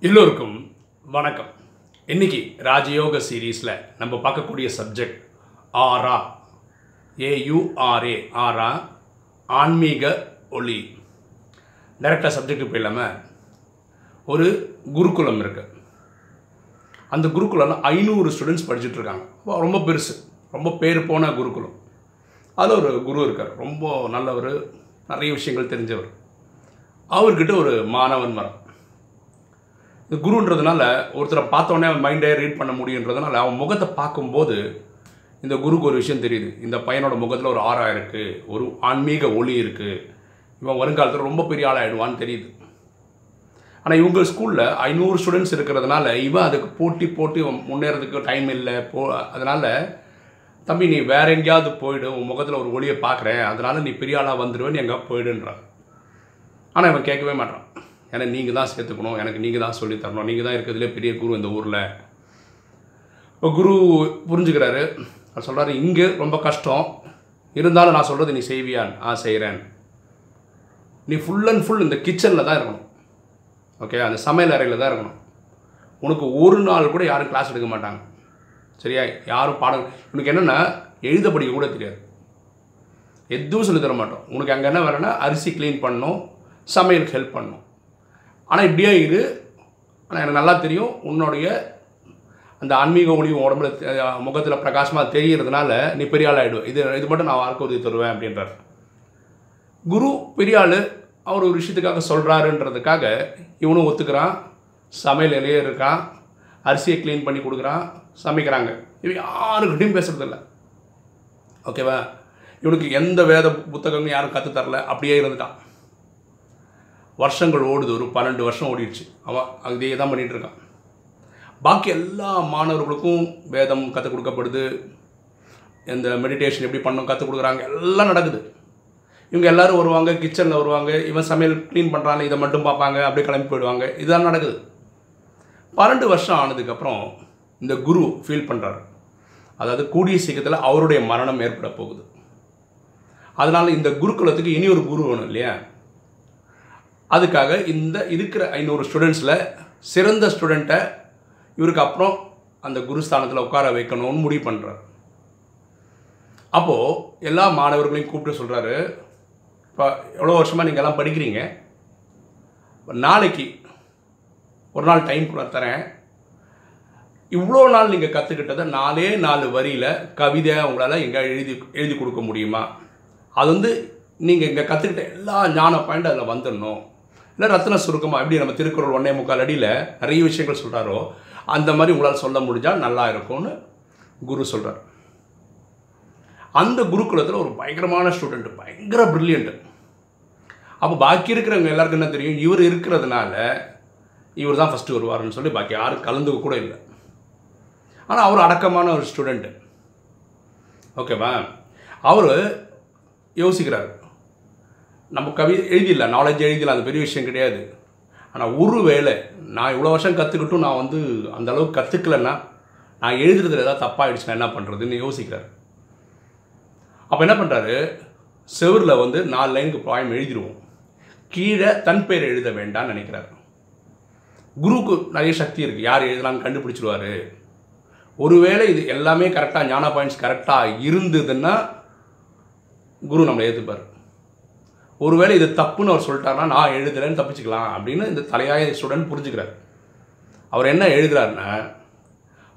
எல்லோருக்கும் வணக்கம். இன்னைக்கு ராஜயோக சீரீஸில் நம்ம பார்க்கக்கூடிய சப்ஜெக்ட் ஆரா. ஏயுஆர்ஏ ஆரா ஆன்மீக ஒளி. டைரெக்டாக சப்ஜெக்ட்டுக்கு போயிடாமல் ஒரு குருகுலம் இருக்குது அந்த குருகுலம் ஐநூறு ஸ்டூடெண்ட்ஸ் படிச்சுட்டு இருக்காங்க. ரொம்ப- பெருசு. ரொம்ப பேர் போன குருகுலம். அதில் ஒரு குரு இருக்கார். ரொம்ப நல்லவர். நிறைய விஷயங்கள் தெரிஞ்சவர். அவர்கிட்ட ஒரு மாணவன் மரம் குருன்றதுனால ஒருத்தரை பார்த்தோன்னே அவன் மைண்டே ரீட் பண்ண முடியுன்றதுனால அவன் முகத்தை பார்க்கும்போது இந்த குருக்கு ஒரு விஷயம் தெரியுது. இந்த பையனோட முகத்தில் ஒரு ஆறாக இருக்குது ஒரு ஆன்மீக ஒளி இருக்குது இவன் வருங்காலத்தில் ரொம்ப பெரிய ஆளாகிடுவான்னு தெரியுது. ஆனால் இவங்க ஸ்கூலில் ஐநூறு ஸ்டூடெண்ட்ஸ் இருக்கிறதுனால இவன் அதுக்கு போட்டி போட்டு முன்னேறதுக்கு டைம் இல்லை. போ அதனால் தம்பி நீ வேற எங்கேயாவது போயிடு. உன் முகத்தில் ஒரு ஒளியை பார்க்குறேன். அதனால் நீ பெரிய ஆளாக வந்துடுவேன் எங்கே போயிடுன்றான். ஆனால் இவன் கேட்கவே மாட்டான். ஏன்னா நீங்கள் தான் சேர்த்துக்கணும். எனக்கு நீங்கள் தான் சொல்லித் தரணும். நீங்கள் தான் இருக்கிறதுலே பெரிய குரு இந்த ஊரில். இப்போ குரு புரிஞ்சுக்கிறாரு. அவர் சொல்கிறாரு இங்கே ரொம்ப கஷ்டம். இருந்தாலும் நான் சொல்கிறது நீ செய்வியான். ஆ செய்கிறேன் நீ ஃபுல் அண்ட் ஃபுல் இந்த கிச்சனில் தான் இருக்கணும். ஓகே அந்த சமையல் அறையில் தான் இருக்கணும். உனக்கு ஒரு நாள் கூட யாரும் கிளாஸ் எடுக்க மாட்டாங்க. சரியா? யாரும் பாடம் உனக்கு என்னென்னா எழுத படிக்க கூட தெரியாது. எதுவும் சொல்லி தர மாட்டோம். உனக்கு அங்கே என்ன வேலைன்னா அரிசி க்ளீன் பண்ணணும் சமையலுக்கு ஹெல்ப் பண்ணணும். ஆனால் இப்படியே இரு ஆனால் எனக்கு நல்லா தெரியும். உன்னுடைய அந்த ஆன்மீக ஒளியும் உடம்புல முகத்தில் பிரகாசமாக தெரிகிறதுனால நீ பெரிய ஆள் இது இது மட்டும் நான் வாழ்க்கை உதவி தருவேன் அப்படின்றார். குரு பெரிய ஆள். அவர் ஒரு விஷயத்துக்காக சொல்கிறாருன்றதுக்காக இவனும் ஒத்துக்கிறான். சமையல் இலையே இருக்கான். அரிசியை க்ளீன் பண்ணி கொடுக்குறான். சமைக்கிறாங்க. இவன் யாருக்கிட்டையும் பேசுகிறதில்ல ஓகேவா இவனுக்கு எந்த வேத புத்தகங்களும் யாரும் கற்றுத் தரல அப்படியே இருந்துட்டான். வருஷங்கள் ஓடுது ஒரு பன்னெண்டு வருஷம் ஓடிடுச்சு. அவன் அதே தான் பண்ணிகிட்ருக்கான் இருக்கான் பாக்கி எல்லா மாணவர்களுக்கும் வேதம் கற்றுக் கொடுக்கப்படுது. இந்த மெடிடேஷன் எப்படி பண்ணணும் கற்றுக் கொடுக்குறாங்க. எல்லாம் நடக்குது. இவங்க எல்லாரும் வருவாங்க கிச்சனில் வருவாங்க இவன் சமையல் க்ளீன் பண்ணுறாங்க இதை மட்டும் பார்ப்பாங்க அப்படியே கிளம்பி போயிடுவாங்க. இதுதான் நடக்குது. பன்னெண்டு வருஷம் ஆனதுக்கப்புறம் இந்த குரு ஃபீல் பண்ணுறாரு அதாவது கூடிய சீக்கிரத்தில் அவருடைய மரணம் ஏற்பட போகுது. அதனால் இந்த குருகுலத்துக்கு இனி ஒரு குரு வேணும் இல்லையா? அதுக்காக இந்த இருக்கிற ஐநூறு ஸ்டூடெண்ட்ஸில் சிறந்த ஸ்டூடெண்ட்டை இவருக்கு அப்புறம் அந்த குருஸ்தானத்தில் உட்கார வைக்கணும்னு முடிவு பண்ணுறார் அப்போது எல்லா மாணவர்களையும் கூப்பிட்டு சொல்கிறாரு இப்போ எவ்வளோ வருஷமாக நீங்கள் எல்லாம் படிக்கிறீங்க? நாளைக்கு ஒரு நாள் டைம் கூட தரேன். இவ்வளோ நாள் நீங்கள் கற்றுக்கிட்டதை நாலே நாலு வரியில் கவிதையாக உங்களால் எங்கே எழுதி எழுதி கொடுக்க முடியுமா? அது வந்து நீங்கள் இங்கே கற்றுக்கிட்ட எல்லா ஞான பாயிண்ட் அதில் வந்துடணும். இல்லை ரத்ன சுருக்கமாக எப்படி நம்ம திருக்குறள் ஒன்னே முக்கால் அடியில் நிறைய விஷயங்கள் சொல்கிறாரோ அந்த மாதிரி உங்களால் சொல்ல முடிஞ்சால் நல்லா இருக்கும்னு குரு சொல்கிறார் அந்த குருகுலத்தில் ஒரு பயங்கரமான ஸ்டூடெண்ட் பயங்கர ப்ரில்லியண்ட்டு அப்போ பாக்கி இருக்கிறவங்க எல்லாருக்கும் என்ன தெரியும்? இவர் இருக்கிறதுனால இவர் தான் ஃபஸ்ட்டு வருவார்னு சொல்லி பாக்கி யாரும் கலந்துக்க கூட இல்லை. ஆனால் அவர் அடக்கமான ஒரு ஸ்டூடெண்ட்டு ஓகேவா அவர் யோசிக்கிறார். நம்ம கவி எழுதிடலாம் நாலேஜ் எழுதிடலாம் அது பெரிய விஷயம் கிடையாது. ஆனால் ஒரு வேளை நான் இவ்வளோ வருஷம் கற்றுக்கிட்டும் நான் வந்து அந்த அளவுக்கு கற்றுக்கலன்னா நான் எழுதுறதுல ஏதாவது தப்பாகிடுச்சுன்னா என்ன பண்ணுறதுன்னு யோசிக்கிறார். அப்போ என்ன பண்ணுறாரு செவரில் வந்து நாலு லைனுக்கு பாயம் எழுதிடுவோம் கீழே தன் பெயர் எழுத வேண்டாம்னு நினைக்கிறார். குருவுக்கு நிறைய சக்தி இருக்குது யார் எழுதலாம்னு கண்டுபிடிச்சிடுவார் ஒருவேளை இது எல்லாமே கரெக்டாக ஞான பாயிண்ட்ஸ் கரெக்டாக இருந்ததுன்னா குரு நம்மளை ஏற்றுப்பார் ஒருவேளை இது தப்புன்னு அவர் சொல்லிட்டாருன்னா நான் எழுதுறேன்னு தப்பிச்சுக்கலாம் அப்படின்னு இந்த தலையாய ஸ்டூடெண்ட் புரிஞ்சுக்கிறார். அவர் என்ன எழுதுறாருன்னா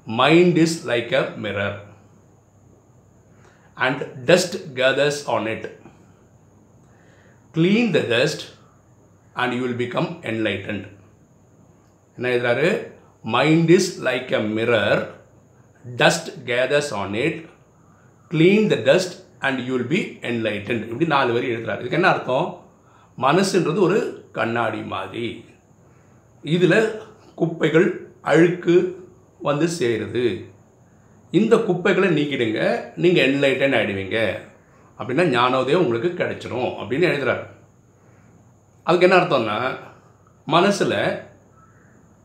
mind is like a mirror and dust gathers on it clean the dust and you will become enlightened என்ன எழுதுறாரு? Mind is like a mirror dust gathers on it clean the dust and you will be enlightened இப்படி நாலு வரி எழுதுறாரு. இதுக்கு என்ன அர்த்தம்? மனசுன்றது ஒரு கண்ணாடி மாதிரி. இதில் குப்பைகள் அழுக்கு வந்து சேருது. இந்த குப்பைகளை நீக்கிடுங்க. நீங்கள் என்லைட்டன் ஆகிடுவீங்க அப்படின்னா ஞானோதயம் உங்களுக்கு கிடைச்சிரும் அப்படின்னு எழுதுறாரு. அதுக்கு என்ன அர்த்தம்னா மனசில்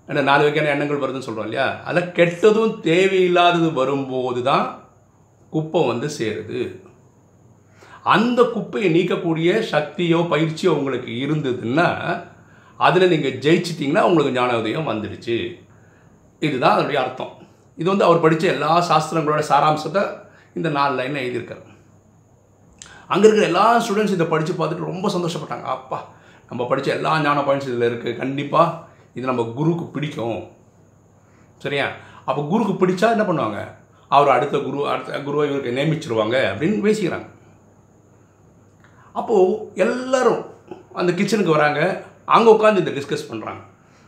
என்ன நாலு வகையான எண்ணங்கள் வருதுன்னு சொல்கிறோம் இல்லையா? அதில் கெட்டதும் தேவையில்லாதது வரும்போது தான் குப்பை வந்து சேருது. அந்த குப்பையை நீக்கக்கூடிய சக்தியோ பயிற்சியோ உங்களுக்கு இருந்ததுன்னா அதில் நீங்கள் ஜெயிச்சிட்டிங்கன்னா உங்களுக்கு ஞான உதயம் வந்துடுச்சு. இதுதான் அதனுடைய அர்த்தம். இது வந்து அவர் படித்த எல்லா சாஸ்திரங்களோட சாராம்சத்தை இந்த நாலு லைனில் எழுதியிருக்கார். அங்கே இருக்கிற எல்லா ஸ்டூடெண்ட்ஸ் இதை படித்து பார்த்துட்டு ரொம்ப சந்தோஷப்பட்டாங்க. அப்பா நம்ம படித்த எல்லா ஞான பாயிண்ட்ஸ் இதில் இருக்குது கண்டிப்பாக இது நம்ம குருவுக்கு பிடிக்கும். சரியா? அப்போ குருக்கு பிடிச்சா என்ன பண்ணுவாங்க? அவர் அடுத்த குரு அடுத்த குருவை இவருக்கு நியமிச்சிருவாங்க அப்படின்னு பேசிக்கிறாங்க. அப்போது எல்லோரும் அந்த கிச்சனுக்கு வராங்க. அங்கே உட்காந்து இதை டிஸ்கஸ் பண்ணுறாங்க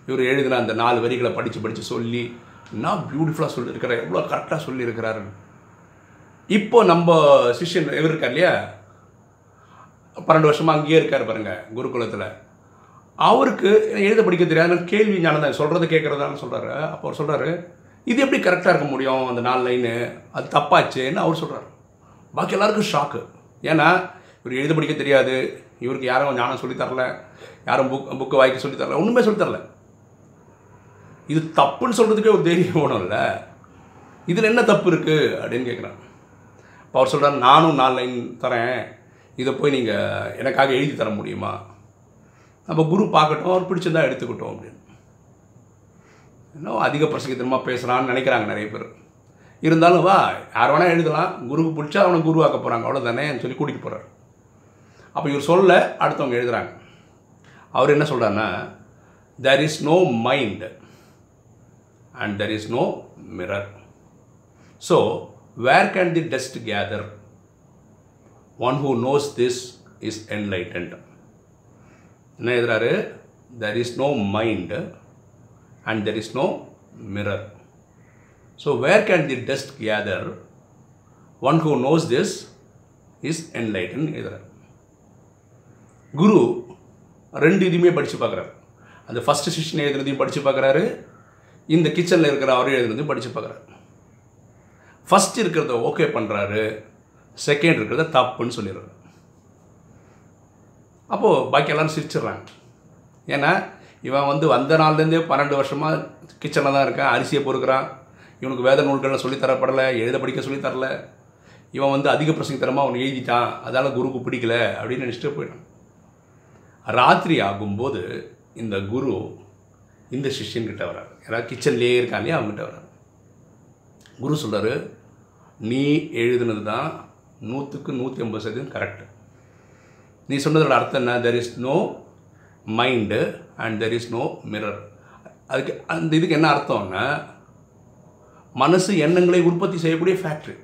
இவர் எழுதின அந்த நாலு வரிகளை படித்து படித்து சொல்லி என்ன பியூட்டிஃபுல்லாக சொல்லியிருக்கிறார் எவ்வளோ கரெக்டாக சொல்லியிருக்கிறாரு இப்போ நம்ம சிஷ்யன் இவர் இருக்கார் இல்லையா? பன்னெண்டு வருஷமாக அங்கேயே இருக்கார் பாருங்கள் குருகுலத்தில். அவருக்கு எழுத படிக்க தெரியாது கேள்வி ஞானம் தான். சொல்கிறது கேட்குறதான்னு சொல்கிறாரு அப்போ அவர் சொல்கிறாரு இது எப்படி கரெக்டாக இருக்க முடியும் அந்த நாலு லைனு அது தப்பாச்சுன்னு அவர் சொல்கிறார் பாக்கி எல்லாருக்கும் ஷாக்கு ஏன்னா இவர் எழுத படிக்க தெரியாது. இவருக்கு யாரும் ஞானம் சொல்லித் தரல. யாரும் புக் புக்கு வாய்க்க சொல்லித் தரல. ஒன்றுமே சொல்லித்தரல இது தப்புன்னு சொல்கிறதுக்கே ஒரு தைரியம் வேணும்ல. இதில் என்ன தப்பு இருக்குது அப்படின்னு கேட்குறான். இப்போ அவர் சொல்கிறார் நானும் நாலு லைன் தரேன். இதை போய் நீங்கள் எனக்காக எழுதி தர முடியுமா? நம்ம குரு பார்க்கட்டும் அவர் பிடிச்சிருந்தா எடுத்துக்கிட்டோம் அப்படின்னு. இன்னும் அதிக பிரசங்கத்தனமாக பேசுகிறான்னு நினைக்கிறாங்க நிறைய பேர். இருந்தாலும் வா யார் வேணால் எழுதலாம். குருக்கு பிடிச்சா அவனை குருவாக்க போகிறாங்க அவ்வளோதானே சொல்லி கூட்டிகிட்டு போகிறார் அப்போ இவர் சொல்ல அடுத்தவங்க எழுதுகிறாங்க அவர் என்ன சொல்கிறாருன்னா there is no mind and there is no mirror so where can the dust gather one who knows this is enlightened என்ன எழுதுறாரு? There is no mind and there is no mirror so where can the dust gather one who knows this is enlighten எழுதுறாரு. குரு ரெண்டு இதுவுமே படித்து பார்க்குறாரு. அந்த first சிஷன் எழுதுனதையும் படித்து பார்க்குறாரு. இந்த கிச்சனில் இருக்கிற அவரையும் எழுதுனதையும் படித்து பார்க்குறாரு. ஃபஸ்ட் இருக்கிறத ஓகே பண்ணுறாரு செகண்ட் இருக்கிறத தப்புன்னு சொல்லிடுறாரு. அப்போது பாக்கி எல்லாரும் சிரிச்சிடுறாங்க. ஏன்னா இவன் வந்து வந்த நாள்லேருந்தே பன்னெண்டு வருஷமாக கிச்சனில் தான் இருக்கான். அரிசியை பொறுக்கிறான். இவனுக்கு வேத நூல்கள்லாம் சொல்லித்தரப்படலை எழுத படிக்க சொல்லித்தரல இவன் வந்து அதிக பிரசங்கத்தனமாக அவன் எழுதிட்டான். அதால் குருக்கு பிடிக்கல அப்படின்னு நினச்சிட்டு போயிட்டான் ராத்திரி ஆகும்போது இந்த குரு இந்த சிஷ்யன்கிட்ட வர்றார். ஏன்னா கிச்சன்லேயே இருக்காங்களே அவங்ககிட்ட வர்றார். குரு சொல்கிறாரு நீ எழுதுனது தான் நூற்றுக்கு நூற்றி ஐம்பது சதவீதம் கரெக்டு நீ சொன்னதோட அர்த்தம் என்ன? There is no mind and there is no mirror அதுக்கு அந்த இதுக்கு என்ன அர்த்தம்னா மனசு எண்ணங்களை உற்பத்தி செய்யக்கூடிய ஃபேக்ட்ரி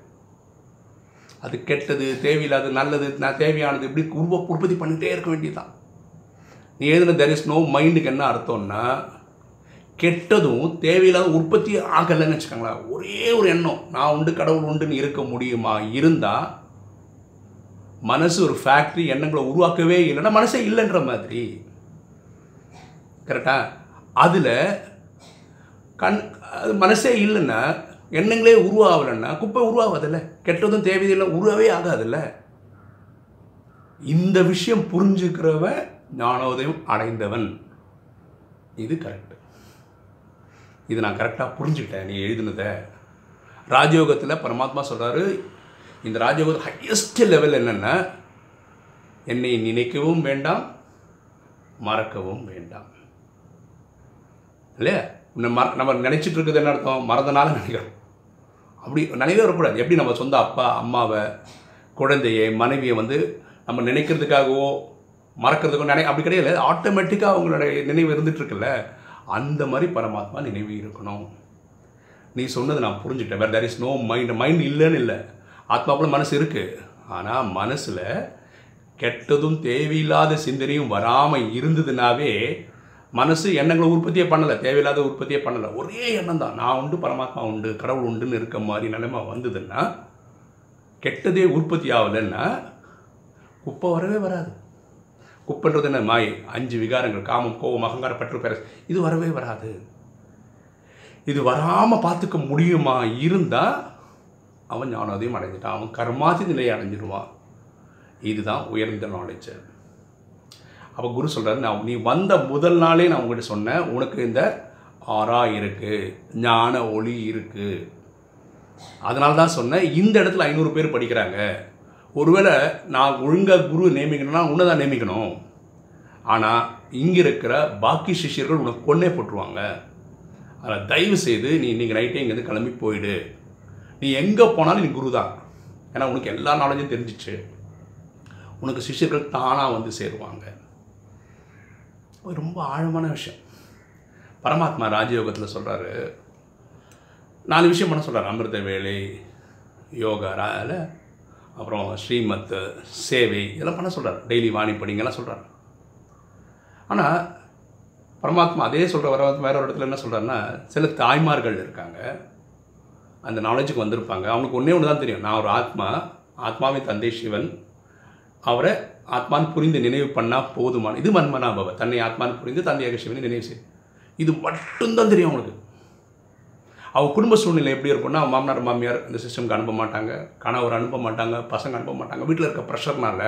அது கெட்டது தேவையில்லாது நல்லது நான் தேவையானது இப்படி உருவ உற்பத்தி பண்ணிகிட்டே இருக்க வேண்டியதுதான். நீ எழுதின தெர் இஸ் நோ மைண்டுக்கு என்ன அர்த்தம்னா கெட்டதும் தேவையில்லாத உற்பத்தி ஆகலைன்னு வச்சுக்கோங்களேன் ஒரே ஒரு எண்ணம் நான் உண்டு கடவுள் உண்டுன்னு இருக்க முடியுமா? இருந்தால் மனசு ஒரு ஃபேக்ட்ரி எண்ணங்களை உருவாக்கவே இல்லைன்னா மனசே இல்லைன்ற மாதிரி. கரெக்டா அதில் கண் அது மனசே இல்லைன்னா எண்ணங்களே உருவாகலைன்னா குப்பை உருவாகாதில்ல கெட்டதும் தேவையில்லை உருவாகவே ஆகாதில்ல. இந்த விஷயம் புரிஞ்சுக்கிறவன் ஞானோதயம் அடைந்தவன். இது கரெக்டு இது நான் கரெக்டாக புரிஞ்சுக்கிட்டேன் நீ எழுதினதை. ராஜயோகத்தில் பரமாத்மா சொல்கிறாரு இந்த ராஜயோகத்தில் ஹையஸ்ட் லெவல் என்னென்னா என்னை நினைக்கவும் வேண்டாம் மறக்கவும் வேண்டாம். இல்லையா? நம்ம மற நம்ம நினச்சிட்டு இருக்கிறது என்ன அர்த்தம்? மறந்தனால நினைக்கிறோம். அப்படி நினைவே வரக்கூடாது. எப்படி நம்ம சொந்த அப்பா அம்மாவை குழந்தையை மனைவியை வந்து நம்ம நினைக்கிறதுக்காகவோ மறக்கிறதுக்கும் நினை அப்படி கிடையாது. ஆட்டோமேட்டிக்காக அவங்களோட நினைவு இருந்துட்டுருக்குல்ல அந்த மாதிரி பரமாத்மா நினைவு இருக்கணும். நீ சொன்னது நான் புரிஞ்சுட்டேன். வேறு there is no mind mind இல்லைன்னு இல்லை. ஆத்மாக்குள்ள மனசு இருக்குது ஆனால் மனசில் கெட்டதும் தேவையில்லாத சிந்தனையும் வராமல் இருந்ததுனாவே மனசு எண்ணங்களை உற்பத்தியே பண்ணலை தேவையில்லாத உற்பத்தியே பண்ணலை. ஒரே எண்ணம் தான். நான் உண்டு பரமாத்மா உண்டு கடவுள் உண்டுன்னு இருக்க மாதிரி நிலைமை வந்ததுன்னா கெட்டதே உற்பத்தி ஆகலைன்னா குப்பை வரவே வராது. குப்பைன்றது என்ன மாய் அஞ்சு விகாரங்கள் காமம் கோபம் அகங்காரம் பற்று பேர இது வரவே வராது. இது வராமல் பார்த்துக்க முடியுமா? இருந்தால் அவன் ஞானோதயம் அடைஞ்சிட்டான். அவன் கர்மாதி நிலையை அடைஞ்சிடுவான் இதுதான் உயர்ந்த நாலேஜ் அப்போ குரு சொல்கிறாரு நான் நீ வந்த முதல் நாளே நான் உங்ககிட்ட சொன்னேன் உனக்கு இந்த ஆறா இருக்குது ஞான ஒளி இருக்குது அதனால தான் சொன்னேன் இந்த இடத்துல ஐநூறு பேர் படிக்கிறாங்க. ஒருவேளை நான் ஒழுங்காக குரு நியமிக்கணும்னா உன்னை தான் நியமிக்கணும். ஆனால் இங்கே இருக்கிற பாக்கி சிஷ்யர்கள் உனக்கு கொன்னே போட்டுருவாங்க. அதில் தயவு செய்து நீ இன்றைக்கி நைட்டே இங்கேருந்து கிளம்பி போயிடு. நீ எங்கே போனாலும் நீ குரு தான். ஏன்னா உனக்கு எல்லா நாலேஜும் தெரிஞ்சிச்சு. உனக்கு சிஷ்யர்கள் தானாக வந்து சேருவாங்க. ரொம்ப ஆழமான விஷயம். பரமாத்மா ராஜயோகத்தில் சொல்கிறாரு நாலு விஷயம் பண்ண சொல்கிறார் அமிர்த வேலை யோகா ரால அப்புறம் ஸ்ரீமத் சேவை இதெல்லாம் பண்ண சொல்கிறார் டெய்லி வாணி படிங்கெல்லாம் சொல்கிறார் ஆனால் பரமாத்மா அதே சொல்கிற வர வேற ஒரு இடத்துல என்ன சொல்கிறாருன்னா சில தாய்மார்கள் இருக்காங்க. அந்த நாலேஜுக்கு வந்திருப்பாங்க. அவனுக்கு ஒன்றே ஒன்று தான் தெரியும். நான் ஒரு ஆத்மா ஆத்மாவின் தந்தை சிவன். அவரை ஆத்மான்னு புரிந்து நினைவு பண்ணால் போதுமான இது மன்மனாபவ. தன்னை ஆத்மான்னு புரிந்து தந்தையாக சிவனை நினைவு செய். இது மட்டும்தான் தெரியும் அவங்களுக்கு. அவ குடும்ப சூழ்நிலை எப்படி இருக்கும்னா மாமனார் மாமியார் இந்த சிஸ்டம்க்கு அனுப்ப மாட்டாங்க. கணவர் அனுப்ப மாட்டாங்க பசங்க அனுப்ப மாட்டாங்க. வீட்டில் இருக்க ப்ரெஷர்னால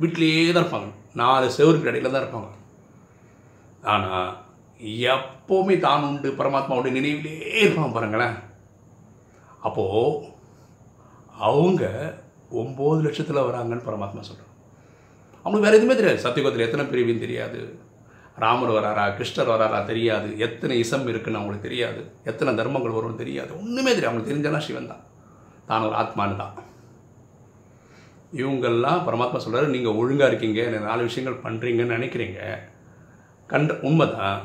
வீட்டிலேயே தான் இருப்பாங்க. நாலு செவருக்கு இடையில தான் இருப்பாங்க. ஆனால் எப்போவுமே தான் உண்டு பரமாத்மாவுடைய நினைவிலே இருப்பாங்க பாருங்களேன். அப்போது அவங்க ஒம்பது லட்சத்தில் வராங்கன்னு பரமாத்மா சொல்கிறாங்க அவங்களுக்கு வேறு எதுவுமே தெரியாது. சத்தியுகத்தில் எத்தனை பிரிவின்னு தெரியாது. ராமர் வராரா கிருஷ்ணர் வராரா தெரியாது. எத்தனை இசம் இருக்குன்னு அவங்களுக்கு தெரியாது. எத்தனை தர்மங்கள் வரும்னு தெரியாது. ஒன்றுமே தெரியாது. அவங்களுக்கு தெரிஞ்சனா சிவன் தான். தான் ஒரு ஆத்மானு தான். இவங்கெல்லாம் பரமாத்மா சொல்கிறாரு நீங்கள் ஒழுங்காக இருக்கீங்க. நாலு விஷயங்கள் பண்ணுறீங்கன்னு நினைக்கிறீங்க. கண்ட உண்மைதான்.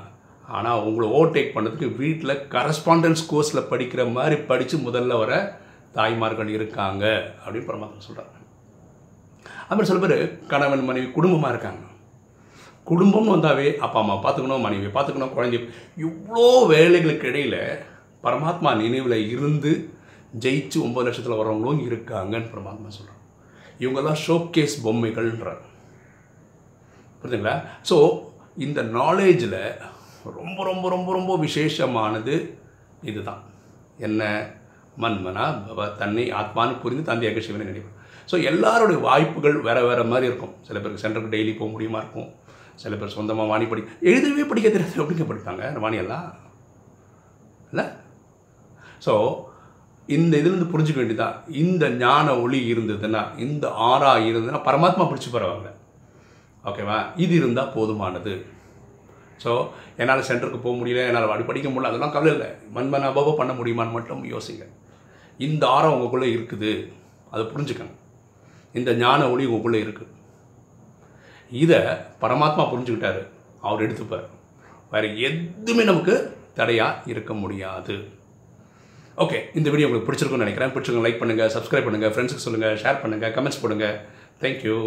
ஆனால் உங்களை ஓவர்டேக் பண்ணுறதுக்கு வீட்டில் கரஸ்பாண்டன்ஸ் கோர்ஸில் படிக்கிற மாதிரி படித்து முதல்ல வர தாய்மார்கள் இருக்காங்க அப்படின்னு பரமாத்மா சொல்கிறாங்க அப்புறம் சில பேர் கணவன் மனைவி குடும்பமாக இருக்காங்க. குடும்பம்னு வந்தாவே அப்பா அம்மா பார்த்துக்கணும் மனைவி பார்த்துக்கணும் குழந்தை. இவ்வளோ வேலைகளுக்கு இடையில் பரமாத்மா நினைவில் இருந்து ஜெயிச்சு ஒம்பது லட்சத்தில் வரவங்களும் இருக்காங்கன்னு பரமாத்மா சொல்கிறான் இவங்கெல்லாம் ஷோகேஸ் பொம்மைகள்ன்றார் புரியுதுங்களா ஸோ இந்த நாலேஜில் ரொம்ப ரொம்ப ரொம்ப ரொம்ப விசேஷமானது இதுதான். என்ன? மன்மனா பவ தன்னை ஆத்மானு புரிந்து தந்தையாக சிவனை நினைவு ஸோ எல்லாருடைய வாய்ப்புகள் வேறு வேறு மாதிரி இருக்கும். சில பேருக்கு சென்டருக்கு டெய்லி போக முடியுமா இருக்கும். சில பேர் சொந்தமாக வாணி படி எழுதவே படிக்க தெரியாது அப்படிங்க படிப்பாங்க வாணியெல்லாம் இல்லை ஸோ இந்த இதுலேருந்து புரிஞ்சுக்க வேண்டியதான் இந்த ஞான ஒளி இருந்ததுன்னா இந்த ஆறா இருந்ததுன்னா பரமாத்மா பிடிச்சி பரவாங்க ஓகேவா இது இருந்தால் போதுமானது. ஸோ என்னால் சென்டருக்கு போக முடியல என்னால் வாடி படிக்க முடியல அதெல்லாம் கவலை இல்லை. மண்மன் அபாவம் பண்ண முடியுமான்னு மட்டும் யோசிங்க. இந்த ஆரம் உங்களுக்குள்ளே இருக்குது. அதை புரிஞ்சுக்கணும். இந்த ஞான ஒளி உங்களுக்குள்ளே இருக்குது இதை பரமாத்மா புரிஞ்சுக்கிட்டாரு. அவர் எடுத்துப்பார். வேறு எதுவுமே நமக்கு தடையாக இருக்க முடியாது. ஓகே இந்த வீடியோ உங்களுக்கு பிடிச்சிருக்கும்னு நினைக்கிறேன். பிடிச்சிருக்கோம் லைக் பண்ணுங்கள் சப்ஸ்கிரைப் பண்ணுங்கள் ஃப்ரெண்ட்ஸுக்கு சொல்லுங்கள் ஷேர் பண்ணுங்கள் கமெண்ட்ஸ் பண்ணுங்கள் தேங்க்யூ